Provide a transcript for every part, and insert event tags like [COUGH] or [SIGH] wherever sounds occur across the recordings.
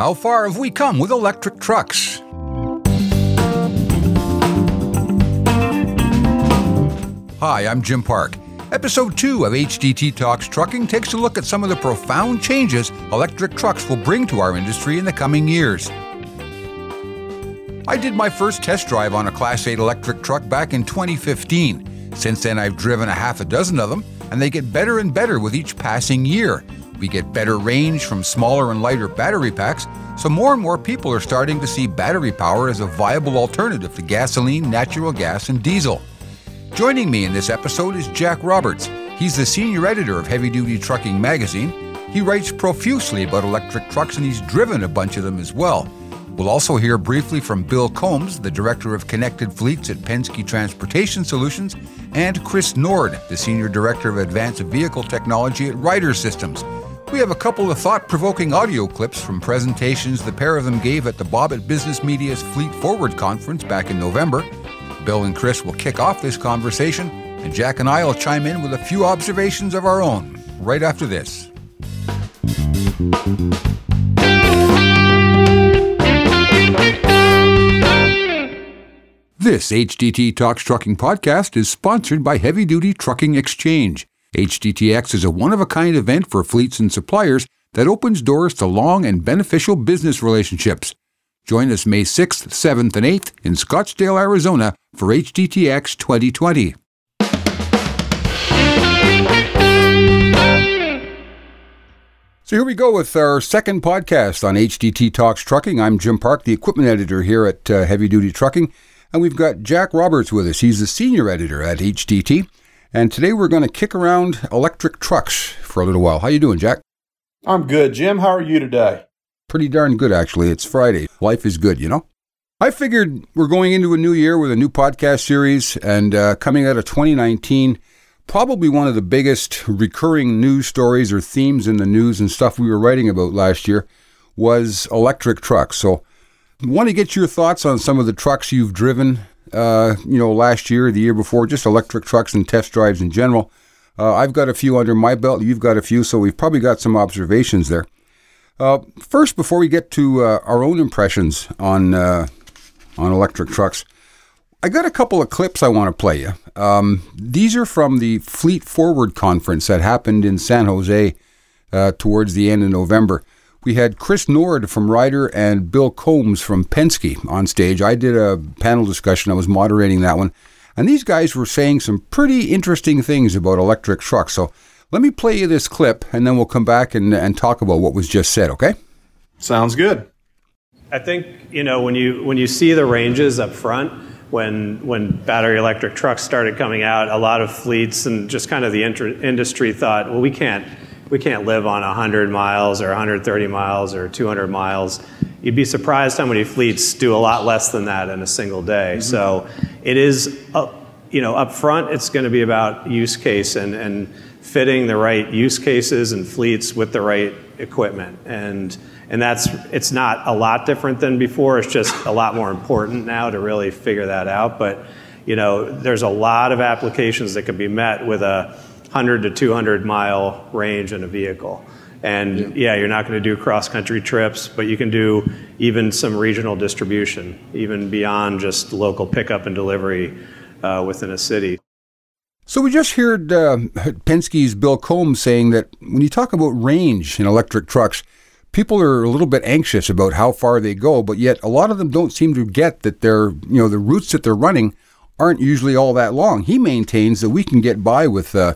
How far have we come with electric trucks? Hi, I'm Jim Park. Episode 2 of HDT Talks Trucking takes a look at some of the profound changes electric trucks will bring to our industry in the coming years. I did my first test drive on a Class 8 electric truck back in 2015. Since then, I've driven a half a dozen of them, and they get better and better with each passing year. We get better range from smaller and lighter battery packs, so more and more people are starting to see battery power as a viable alternative to gasoline, natural gas, and diesel. Joining me in this episode is Jack Roberts. He's the senior editor of Heavy Duty Trucking magazine. He writes profusely about electric trucks and he's driven a bunch of them as well. We'll also hear briefly from Bill Combs, the director of connected fleets at Penske Transportation Solutions, and Chris Nordh, the senior director of advanced vehicle technology at Ryder Systems. We have a couple of thought provoking audio clips from presentations the pair of them gave at the Bobit Business Media's Fleet Forward conference back in November. Bill and Chris will kick off this conversation, and Jack and I will chime in with a few observations of our own right after this. This HDT Talks Trucking podcast is sponsored by Heavy Duty Trucking Exchange. HDTX is a one of a kind event for fleets and suppliers that opens doors to long and beneficial business relationships. Join us May 6th, 7th, and 8th in Scottsdale, Arizona for HDTX 2020. So here we go with our second podcast on HDT Talks Trucking. I'm Jim Park, the equipment editor here at uh, Heavy Duty Trucking, and we've got Jack Roberts with us. He's the senior editor at HDT, and today we're going to kick around electric trucks for a little while. How you doing, Jack? I'm good, Jim. How are you today? Pretty darn good, actually. It's Friday. Life is good, you know. I figured we're going into a new year with a new podcast series, and uh, coming out of 2019 probably one of the biggest recurring news stories or themes in the news and stuff we were writing about last year was electric trucks. So, I want to get your thoughts on some of the trucks you've driven, uh, you know, last year, the year before, just electric trucks and test drives in general. Uh, I've got a few under my belt. You've got a few, so we've probably got some observations there. Uh, first, before we get to uh, our own impressions on uh, on electric trucks, I got a couple of clips I want to play you. Um, these are from the Fleet Forward conference that happened in San Jose uh, towards the end of November. We had Chris Nordh from Ryder and Bill Combs from Penske on stage. I did a panel discussion. I was moderating that one. And these guys were saying some pretty interesting things about electric trucks. So let me play you this clip and then we'll come back and, and talk about what was just said, okay? Sounds good. I think, you know, when you when you see the ranges up front, when when battery electric trucks started coming out, a lot of fleets and just kind of the inter- industry thought, well, we can't we can't live on 100 miles or 130 miles or 200 miles. You'd be surprised how many fleets do a lot less than that in a single day. Mm-hmm. So it is, uh, you know, up front, it's going to be about use case and, and fitting the right use cases and fleets with the right equipment. And and that's it's not a lot different than before. It's just a lot more important now to really figure that out. But you know, there's a lot of applications that can be met with a 100 to 200 mile range in a vehicle. And yeah, you're not going to do cross country trips, but you can do even some regional distribution, even beyond just local pickup and delivery uh, within a city. So we just heard uh, Penske's Bill Combs saying that when you talk about range in electric trucks, people are a little bit anxious about how far they go, but yet a lot of them don't seem to get that they're, you know, the routes that they're running aren't usually all that long. He maintains that we can get by with, uh,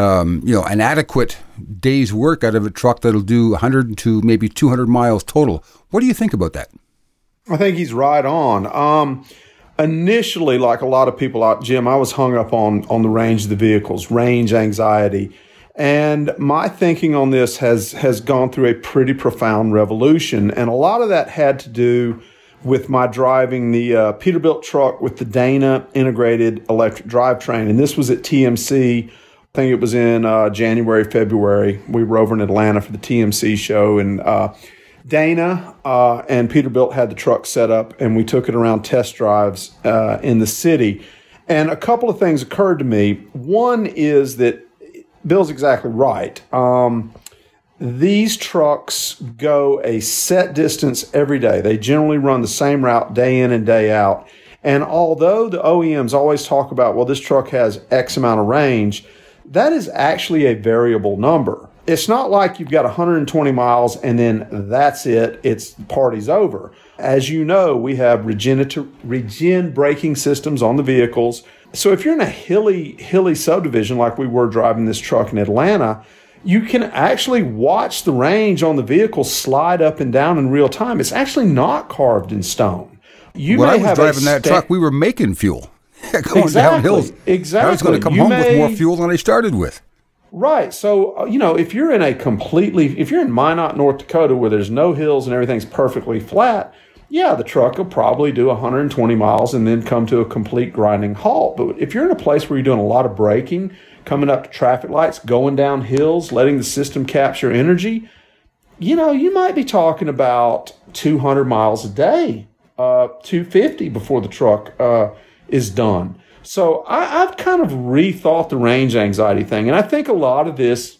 um, you know, an adequate day's work out of a truck that'll do 100 to maybe 200 miles total. What do you think about that? I think he's right on. Um, initially, like a lot of people out, Jim, I was hung up on on the range of the vehicles, range anxiety and my thinking on this has, has gone through a pretty profound revolution. And a lot of that had to do with my driving the uh, Peterbilt truck with the Dana integrated electric drivetrain. And this was at TMC. Think it was in uh, January, February. We were over in Atlanta for the TMC show. And uh, Dana uh, and Peterbilt had the truck set up, and we took it around test drives uh, in the city. And a couple of things occurred to me. One is that Bill's exactly right. Um, these trucks go a set distance every day. They generally run the same route day in and day out. And although the OEMs always talk about, well, this truck has X amount of range, that is actually a variable number. It's not like you've got 120 miles and then that's it, it's party's over. As you know, we have regenerative, regen braking systems on the vehicles. So if you're in a hilly, hilly subdivision like we were driving this truck in Atlanta, you can actually watch the range on the vehicle slide up and down in real time. It's actually not carved in stone. You when I was driving that sta- truck, we were making fuel. [LAUGHS] going exactly, down hills. Exactly. I was going to come you home may, with more fuel than I started with. Right. So, uh, you know, if you're in a completely, if you're in Minot, North Dakota, where there's no hills and everything's perfectly flat, yeah, the truck will probably do 120 miles and then come to a complete grinding halt. But if you're in a place where you're doing a lot of braking, coming up to traffic lights, going down hills, letting the system capture energy, you know, you might be talking about 200 miles a day, uh, 250 before the truck uh, is done. So I, have kind of rethought the range anxiety thing. And I think a lot of this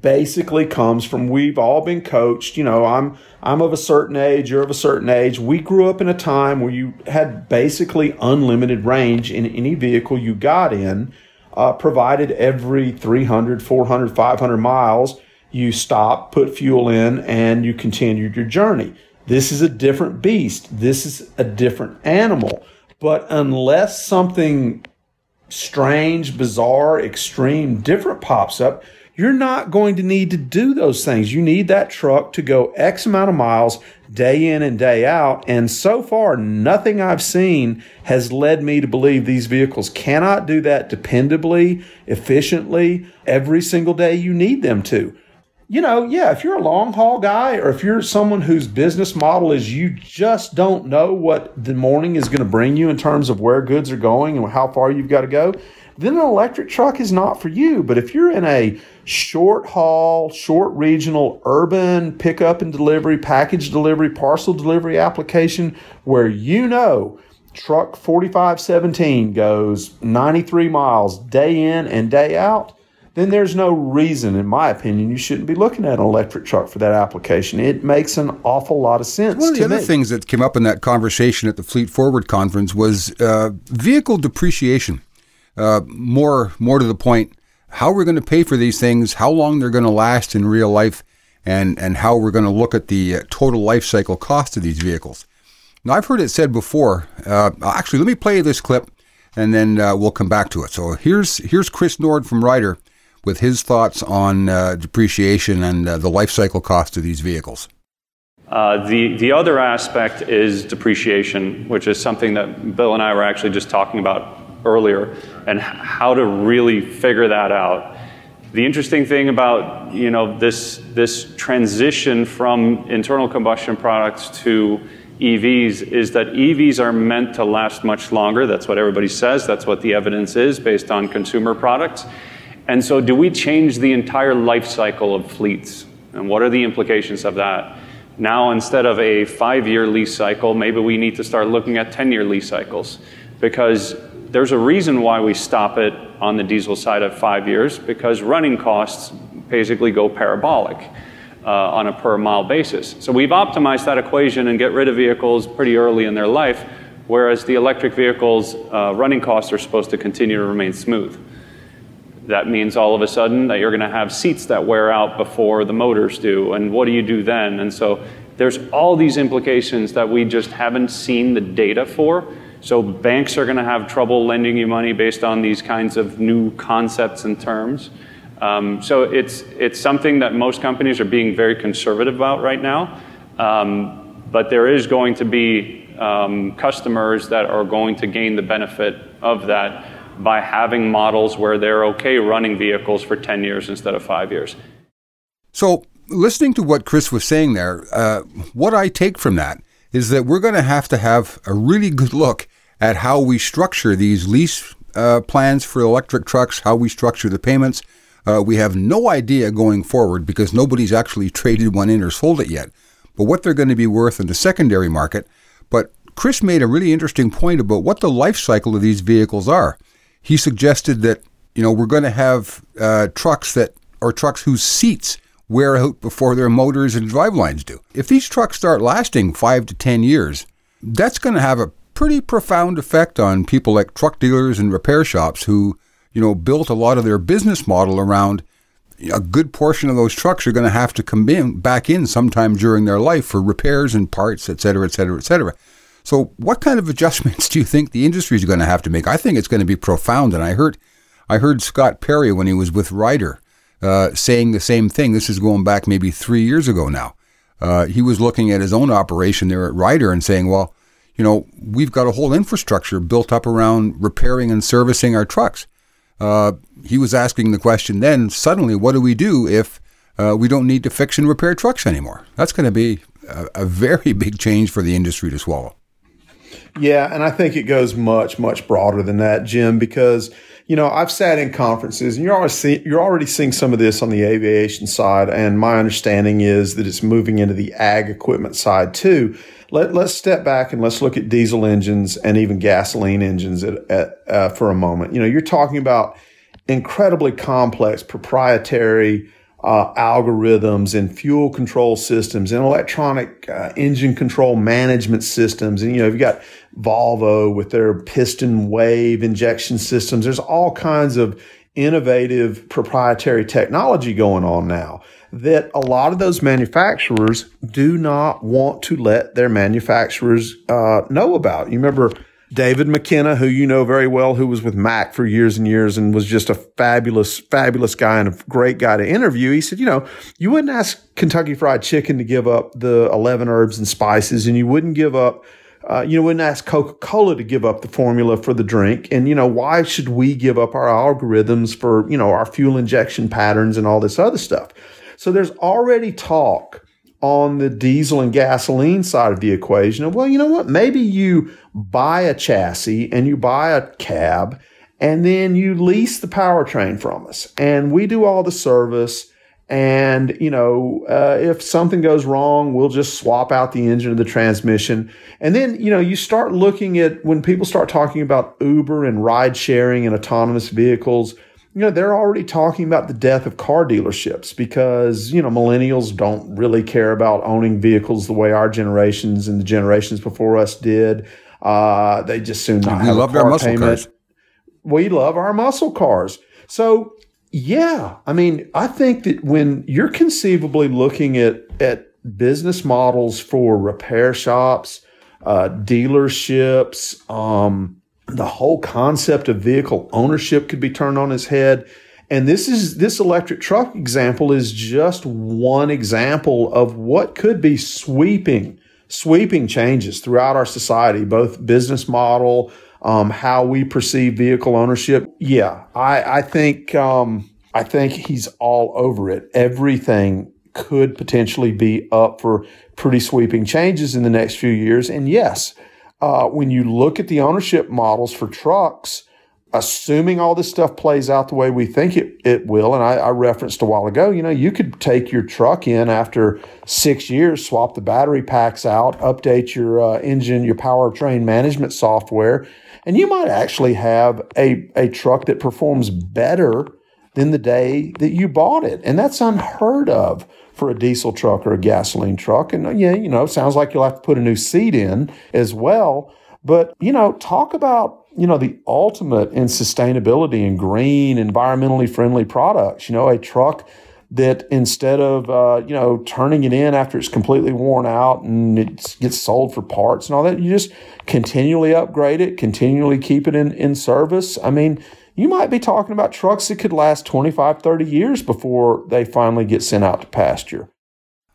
basically comes from we've all been coached. You know, I'm I'm of a certain age, you're of a certain age. We grew up in a time where you had basically unlimited range in any vehicle you got in, uh, provided every 300, 400, 500 miles you stop, put fuel in, and you continued your journey. This is a different beast. This is a different animal. But unless something strange, bizarre, extreme, different pops up, you're not going to need to do those things. You need that truck to go X amount of miles day in and day out. And so far, nothing I've seen has led me to believe these vehicles cannot do that dependably, efficiently, every single day you need them to you know, yeah, if you're a long haul guy or if you're someone whose business model is you just don't know what the morning is going to bring you in terms of where goods are going and how far you've got to go, then an electric truck is not for you. But if you're in a short haul, short regional, urban pickup and delivery, package delivery, parcel delivery application where you know truck 4517 goes 93 miles day in and day out, then there's no reason, in my opinion, you shouldn't be looking at an electric truck for that application. It makes an awful lot of sense. One of the other me. things that came up in that conversation at the Fleet Forward conference was uh, vehicle depreciation. Uh, more, more to the point, how we're going to pay for these things, how long they're going to last in real life, and and how we're going to look at the uh, total life cycle cost of these vehicles. Now, I've heard it said before. Uh, actually, let me play this clip, and then uh, we'll come back to it. So here's here's Chris Nordh from Ryder with his thoughts on uh, depreciation and uh, the life cycle cost of these vehicles. Uh, the, the other aspect is depreciation, which is something that Bill and I were actually just talking about earlier, and how to really figure that out. The interesting thing about you know this this transition from internal combustion products to EVs is that EVs are meant to last much longer. That's what everybody says. That's what the evidence is based on consumer products. And so, do we change the entire life cycle of fleets? And what are the implications of that? Now, instead of a five year lease cycle, maybe we need to start looking at 10 year lease cycles because there's a reason why we stop it on the diesel side at five years because running costs basically go parabolic. Uh, on a per mile basis. So we've optimized that equation and get rid of vehicles pretty early in their life, whereas the electric vehicles' uh, running costs are supposed to continue to remain smooth that means all of a sudden that you're going to have seats that wear out before the motors do. And what do you do then? And so there's all these implications that we just haven't seen the data for. So banks are going to have trouble lending you money based on these kinds of new concepts and terms. Um, so it's it's something that most companies are being very conservative about right now. Um, but there is going to be um, customers that are going to gain the benefit of that by having models where they're okay running vehicles for 10 years instead of five years. So, listening to what Chris was saying there, uh, what I take from that is that we're going to have to have a really good look at how we structure these lease uh, plans for electric trucks, how we structure the payments. Uh, we have no idea going forward because nobody's actually traded one in or sold it yet, but what they're going to be worth in the secondary market. But Chris made a really interesting point about what the life cycle of these vehicles are he suggested that you know we're going to have uh, trucks that or trucks whose seats wear out before their motors and drivelines do. If these trucks start lasting five to 10 years, that's going to have a pretty profound effect on people like truck dealers and repair shops who, you know, built a lot of their business model around a good portion of those trucks are going to have to come in back in sometime during their life for repairs and parts, et cetera, et cetera, et cetera. So, what kind of adjustments [LAUGHS] do you think the industry is going to have to make? I think it's going to be profound. And I heard, I heard Scott Perry when he was with Ryder uh, saying the same thing. This is going back maybe three years ago now. Uh, he was looking at his own operation there at Ryder and saying, "Well, you know, we've got a whole infrastructure built up around repairing and servicing our trucks." Uh, he was asking the question then. Suddenly, what do we do if uh, we don't need to fix and repair trucks anymore? That's going to be a, a very [LAUGHS] big change for the industry to swallow. Yeah, and I think it goes much, much broader than that, Jim, because you know I've sat in conferences, and you're already see, you're already seeing some of this on the aviation side, and my understanding is that it's moving into the ag equipment side too. Let, let's step back and let's look at diesel engines and even gasoline engines at, at, uh, for a moment. You know, you're talking about incredibly complex proprietary uh, algorithms and fuel control systems and electronic uh, engine control management systems. And, you know, you've got Volvo with their piston wave injection systems. There's all kinds of innovative proprietary technology going on now that a lot of those manufacturers do not want to let their manufacturers uh, know about. You remember David McKenna, who you know very well, who was with Mack for years and years and was just a fabulous, fabulous guy and a great guy to interview. He said, you know, you wouldn't ask Kentucky Fried Chicken to give up the 11 herbs and spices and you wouldn't give up, uh, you know, wouldn't ask Coca Cola to give up the formula for the drink. And, you know, why should we give up our algorithms for, you know, our fuel injection patterns and all this other stuff? So there's already talk on the diesel and gasoline side of the equation of, well, you know what? Maybe you buy a chassis and you buy a cab and then you lease the powertrain from us and we do all the service. And, you know, uh, if something goes wrong, we'll just swap out the engine or the transmission. And then, you know, you start looking at when people start talking about Uber and ride sharing and autonomous vehicles you know, they're already talking about the death of car dealerships because, you know, millennials don't really care about owning vehicles the way our generations and the generations before us did. Uh, they just soon not we have love a car our muscle payment. Cars. We love our muscle cars. So, yeah, I mean, I think that when you're conceivably looking at, at business models for repair shops, uh, dealerships, um, the whole concept of vehicle ownership could be turned on its head. And this is this electric truck example is just one example of what could be sweeping, sweeping changes throughout our society, both business model, um, how we perceive vehicle ownership. Yeah, I, I think um, I think he's all over it. Everything could potentially be up for pretty sweeping changes in the next few years. And yes, uh, when you look at the ownership models for trucks, assuming all this stuff plays out the way we think it, it will, and I, I, referenced a while ago, you know, you could take your truck in after six years, swap the battery packs out, update your uh, engine, your powertrain management software, and you might actually have a, a truck that performs better than the day that you bought it. And that's unheard of for a diesel truck or a gasoline truck. And yeah, you know, sounds like you'll have to put a new seat in as well. But, you know, talk about, you know, the ultimate in sustainability and green, environmentally friendly products. You know, a truck that instead of, uh, you know, turning it in after it's completely worn out and it gets sold for parts and all that, you just continually upgrade it, continually keep it in, in service. I mean, you might be talking about trucks that could last 25, 30 years before they finally get sent out to pasture.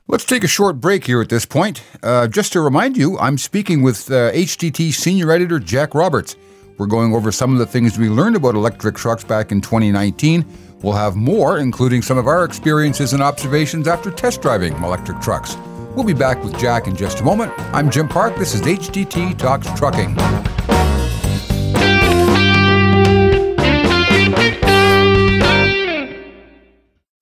Let's take a short break here at this point. Uh, just to remind you, I'm speaking with uh, HDT Senior Editor Jack Roberts. We're going over some of the things we learned about electric trucks back in 2019. We'll have more, including some of our experiences and observations after test driving electric trucks. We'll be back with Jack in just a moment. I'm Jim Park. This is HDT Talks Trucking.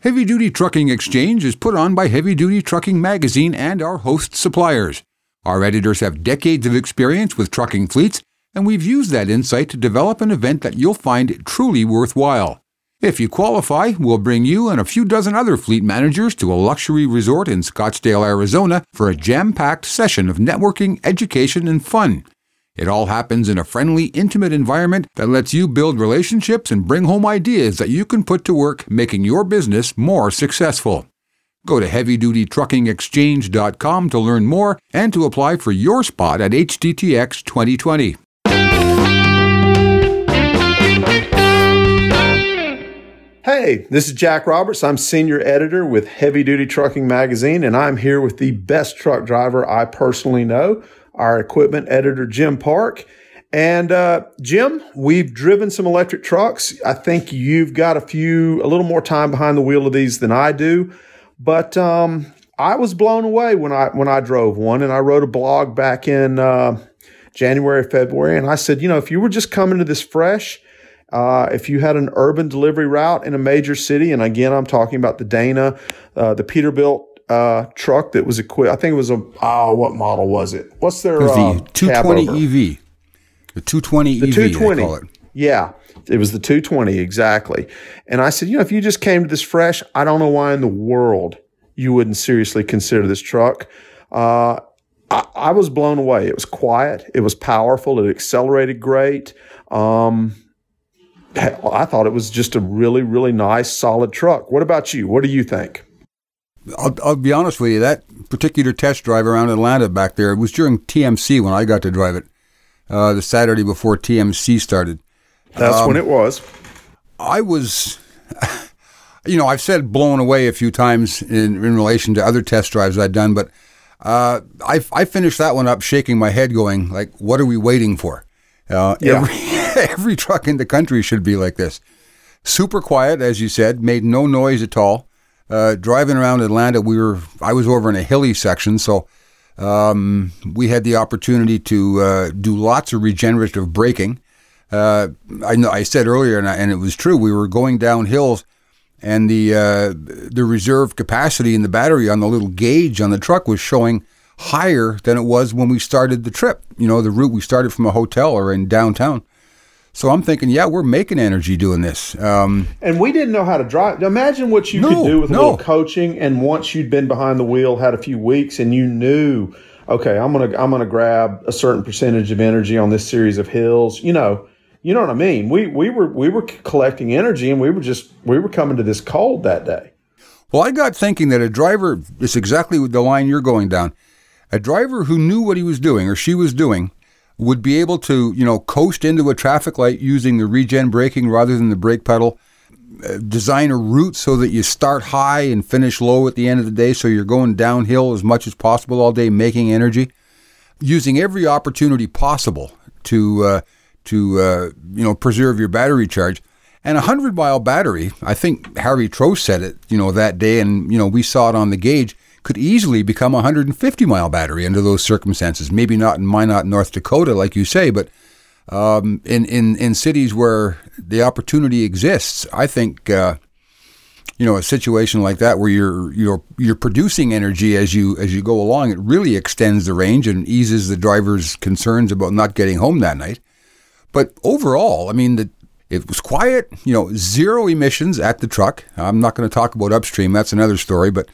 Heavy Duty Trucking Exchange is put on by Heavy Duty Trucking Magazine and our host suppliers. Our editors have decades of experience with trucking fleets, and we've used that insight to develop an event that you'll find truly worthwhile. If you qualify, we'll bring you and a few dozen other fleet managers to a luxury resort in Scottsdale, Arizona for a jam packed session of networking, education, and fun. It all happens in a friendly, intimate environment that lets you build relationships and bring home ideas that you can put to work making your business more successful. Go to heavydutytruckingexchange.com to learn more and to apply for your spot at HDTX 2020. Hey, this is Jack Roberts. I'm senior editor with Heavy Duty Trucking Magazine, and I'm here with the best truck driver I personally know, our equipment editor, Jim Park. And uh, Jim, we've driven some electric trucks. I think you've got a few, a little more time behind the wheel of these than I do. But um, I was blown away when I when I drove one, and I wrote a blog back in uh, January, February, and I said, you know, if you were just coming to this fresh uh, if you had an urban delivery route in a major city, and again, I'm talking about the Dana, uh, the Peterbilt uh, truck that was equipped. I think it was a oh, what model was it? What's their the uh, 220 EV? The 220 the EV. 220. Yeah, it was the 220 exactly. And I said, you know, if you just came to this fresh, I don't know why in the world you wouldn't seriously consider this truck. Uh, I, I, was blown away. It was quiet. It was powerful. It accelerated great. Um, I thought it was just a really, really nice, solid truck. What about you? What do you think? I'll, I'll, be honest with you. That particular test drive around Atlanta back there, it was during TMC when I got to drive it, uh, the Saturday before TMC started. That's um, when it was. I was, [LAUGHS] you know, I've said blown away a few times in, in relation to other test drives I'd done, but uh, I, I finished that one up shaking my head, going like, "What are we waiting for?" Uh, yeah. Every, [LAUGHS] every truck in the country should be like this. Super quiet, as you said, made no noise at all. Uh, driving around Atlanta, we were I was over in a hilly section, so um, we had the opportunity to uh, do lots of regenerative braking. Uh, I know I said earlier, and, I, and, it was true. We were going down hills, and the uh, the reserve capacity in the battery on the little gauge on the truck was showing higher than it was when we started the trip. You know, the route we started from a hotel or in downtown. So I'm thinking, yeah, we're making energy doing this. Um, and we didn't know how to drive. Imagine what you no, could do with a little coaching. And once you'd been behind the wheel, had a few weeks, and you knew, okay, I'm gonna I'm gonna grab a certain percentage of energy on this series of hills. You know, you know what I mean. We we were we were collecting energy, and we were just we were coming to this cold that day. Well, I got thinking that a driver is exactly the line you're going down. A driver who knew what he was doing or she was doing would be able to, you know, coast into a traffic light using the regen braking rather than the brake pedal. Uh, design a route so that you start high and finish low at the end of the day, so you're going downhill as much as possible all day, making energy. Using every opportunity possible to uh, to uh, you know preserve your battery charge. And a hundred mile battery, I think Harry Trost said it, you know, that day, and you know we saw it on the gauge could easily become a 150 mile battery under those circumstances. Maybe not in Minot, North Dakota, like you say, but um, in, in, in cities where the opportunity exists, I think, uh, you know, a situation like that where you're, you're, you're producing energy as you, as you go along, it really extends the range and eases the driver's concerns about not getting home that night. But overall, I mean, the, it was quiet, you know, zero emissions at the truck. I'm not going to talk about upstream, that's another story, but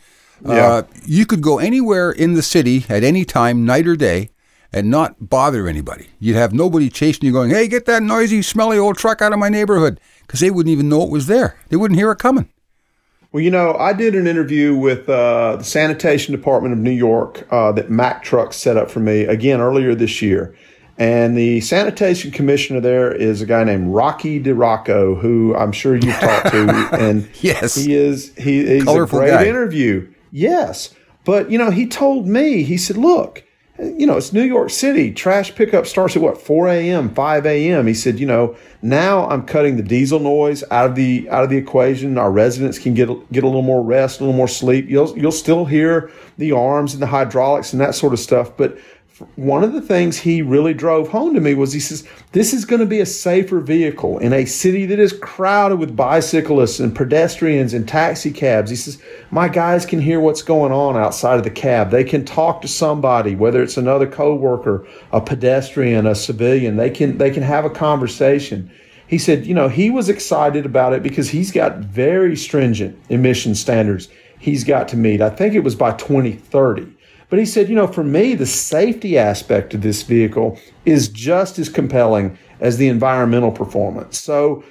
yeah. Uh, you could go anywhere in the city at any time, night or day, and not bother anybody. You'd have nobody chasing you going, hey, get that noisy, smelly old truck out of my neighborhood, because they wouldn't even know it was there. They wouldn't hear it coming. Well, you know, I did an interview with uh, the Sanitation Department of New York uh, that Mack Trucks set up for me again earlier this year. And the sanitation commissioner there is a guy named Rocky DiRico, who I'm sure you've talked to. [LAUGHS] And yes, he is he, he's Colorful a great guy. interview. Yes. But, you know, he told me, he said, look, you know, it's New York City. Trash pickup starts at what, 4 a.m., 5 a.m. He said, you know, now I'm cutting the diesel noise out of the out of the equation. Our residents can get get a little more rest, a little more sleep. You'll you'll still hear the arms and the hydraulics and that sort of stuff, but one of the things he really drove home to me was he says, This is going to be a safer vehicle in a city that is crowded with bicyclists and pedestrians and taxi cabs. He says, My guys can hear what's going on outside of the cab. They can talk to somebody, whether it's another coworker, a pedestrian, a civilian. They can they can have a conversation. he said, you know, he was excited about it because he's got very stringent emission standards he's got to meet. I think it was by 2030. But he said, you know, for me, the safety aspect of this vehicle is just as compelling as the environmental performance. So,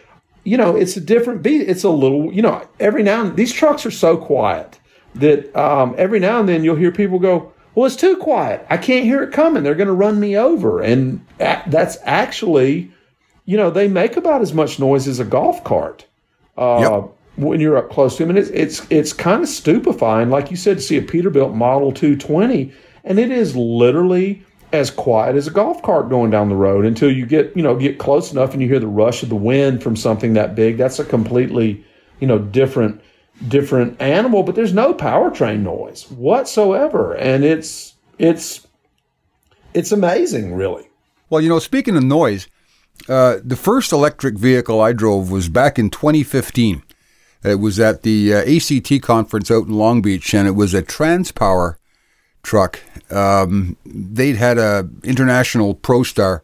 you know, it's a different beat. It's a little, you know, every now and these trucks are so quiet that um, every now and then you'll hear people go, well, it's too quiet. I can't hear it coming. They're going to run me over. And that's actually, you know, they make about as much noise as a golf cart. Uh, yep when you're up close to him. And it's it's it's kind of stupefying, like you said, to see a Peterbilt Model 220, and it is literally as quiet as a golf cart going down the road until you get you know get close enough and you hear the rush of the wind from something that big. That's a completely you know different different animal, but there's no powertrain noise whatsoever, and it's it's it's amazing, really. Well, you know, speaking of noise, uh, the first electric vehicle I drove was back in 2015. It was at the uh, ACT conference out in Long Beach, and it was a Transpower truck. Um, they'd had a international ProStar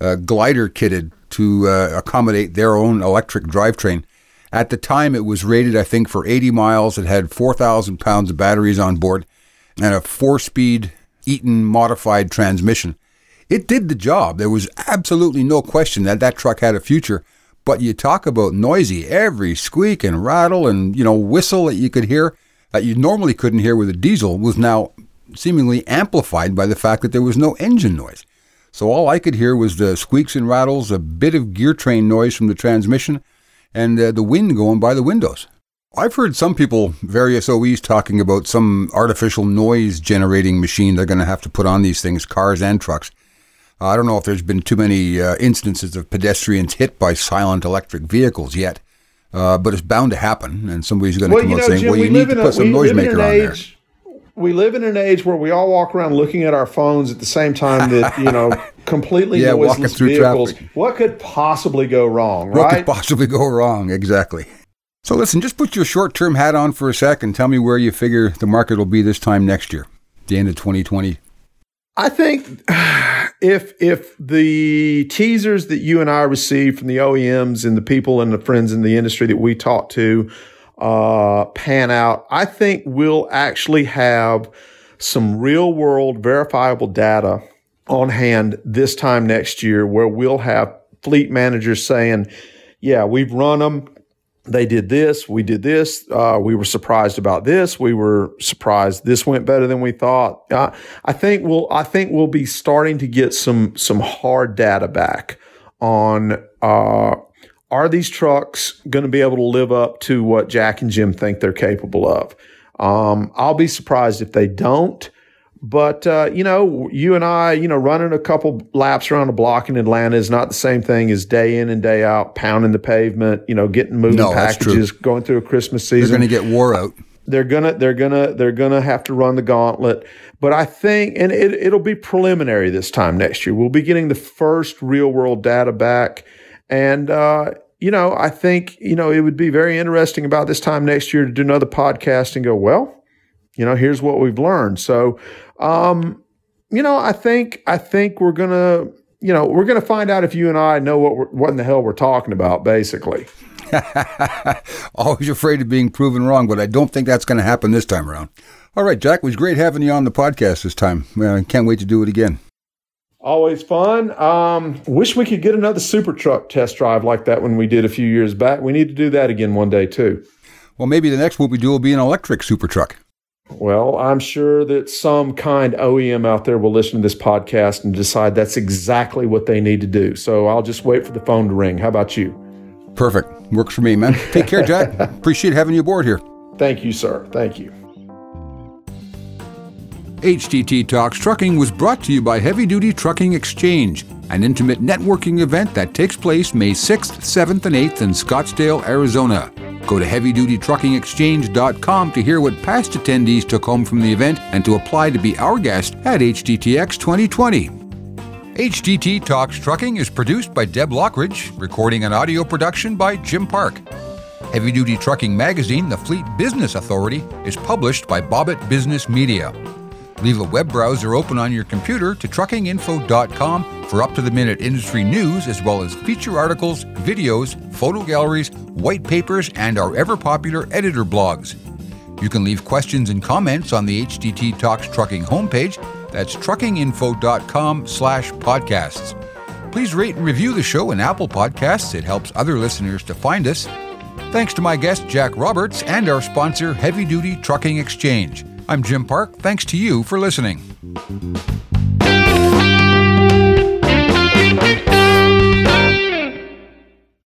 uh, glider kitted to uh, accommodate their own electric drivetrain. At the time, it was rated, I think, for 80 miles. It had 4,000 pounds of batteries on board and a four-speed Eaton modified transmission. It did the job. There was absolutely no question that that truck had a future. But you talk about noisy, every squeak and rattle and, you know, whistle that you could hear that you normally couldn't hear with a diesel was now seemingly amplified by the fact that there was no engine noise. So all I could hear was the squeaks and rattles, a bit of gear train noise from the transmission, and uh, the wind going by the windows. I've heard some people, various OEs, talking about some artificial noise generating machine they're going to have to put on these things, cars and trucks. I don't know if there's been too many uh, instances of pedestrians hit by silent electric vehicles yet, uh, but it's bound to happen, and somebody's going to well, come out know, saying, Jim, "Well, you need to put a, some noisemaker on there." We live in an age where we all walk around looking at our phones at the same time that you know [LAUGHS] completely yeah, noiseless vehicles. Traffic. What could possibly go wrong? What could possibly go wrong? Exactly. So listen, just put your short-term hat on for a sec and tell me where you figure the market will be this time next year, the end of 2020. I think if if the teasers that you and I receive from the OEMs and the people and the friends in the industry that we talk to uh, pan out, I think we'll actually have some real world verifiable data on hand this time next year where we'll have fleet managers saying, yeah, we've run them they did this, we did this, uh, we were surprised about this, we were surprised this went better than we thought. Uh, I think we'll, I think we'll be starting to get some some hard data back on uh, are these trucks going to be able to live up to what Jack and Jim think they're capable of? Um, I'll be surprised if they don't. But uh, you know, you and I, you know, running a couple laps around a block in Atlanta is not the same thing as day in and day out pounding the pavement. You know, getting moving no, packages, going through a Christmas season. They're going to get wore out. They're gonna, they're gonna, they're gonna have to run the gauntlet. But I think, and it, it'll be preliminary this time next year. We'll be getting the first real world data back, and uh, you know, I think you know it would be very interesting about this time next year to do another podcast and go, well, you know, here's what we've learned. So um, you know, I think I think we're gonna, you know, we're gonna find out if you and I know what what in the hell we're talking about, basically. [LAUGHS] Always afraid of being proven wrong, but I don't think that's going to happen this time around. All right, Jack, it was great having you on the podcast this time. I can't wait to do it again. Always fun. Um, wish we could get another super truck test drive like that when we did a few years back. We need to do that again one day too. Well, maybe the next one we do will be an electric super truck. Well, I'm sure that some kind OEM out there will listen to this podcast and decide that's exactly what they need to do. So I'll just wait for the phone to ring. How about you? Perfect. Works for me, man. Take care, Jack. [LAUGHS] Appreciate having you aboard here. Thank you, sir. Thank you. HDT Talks Trucking was brought to you by Heavy Duty Trucking Exchange, an intimate networking event that takes place May 6th, 7th, and 8th in Scottsdale, Arizona. Go to heavydutytruckingexchange.com to hear what past attendees took home from the event and to apply to be our guest at HDTX 2020. HDT Talks Trucking is produced by Deb Lockridge, recording and audio production by Jim Park. Heavy Duty Trucking Magazine, the Fleet Business Authority, is published by Bobit Business Media. Leave a web browser open on your computer to truckinginfo.com for up to the minute industry news, as well as feature articles, videos, photo galleries, white papers, and our ever popular editor blogs. You can leave questions and comments on the HDT Talks Trucking homepage. That's truckinginfo.com slash podcasts. Please rate and review the show in Apple Podcasts. It helps other listeners to find us. Thanks to my guest, Jack Roberts, and our sponsor, Heavy Duty Trucking Exchange. I'm Jim Park. Thanks to you for listening.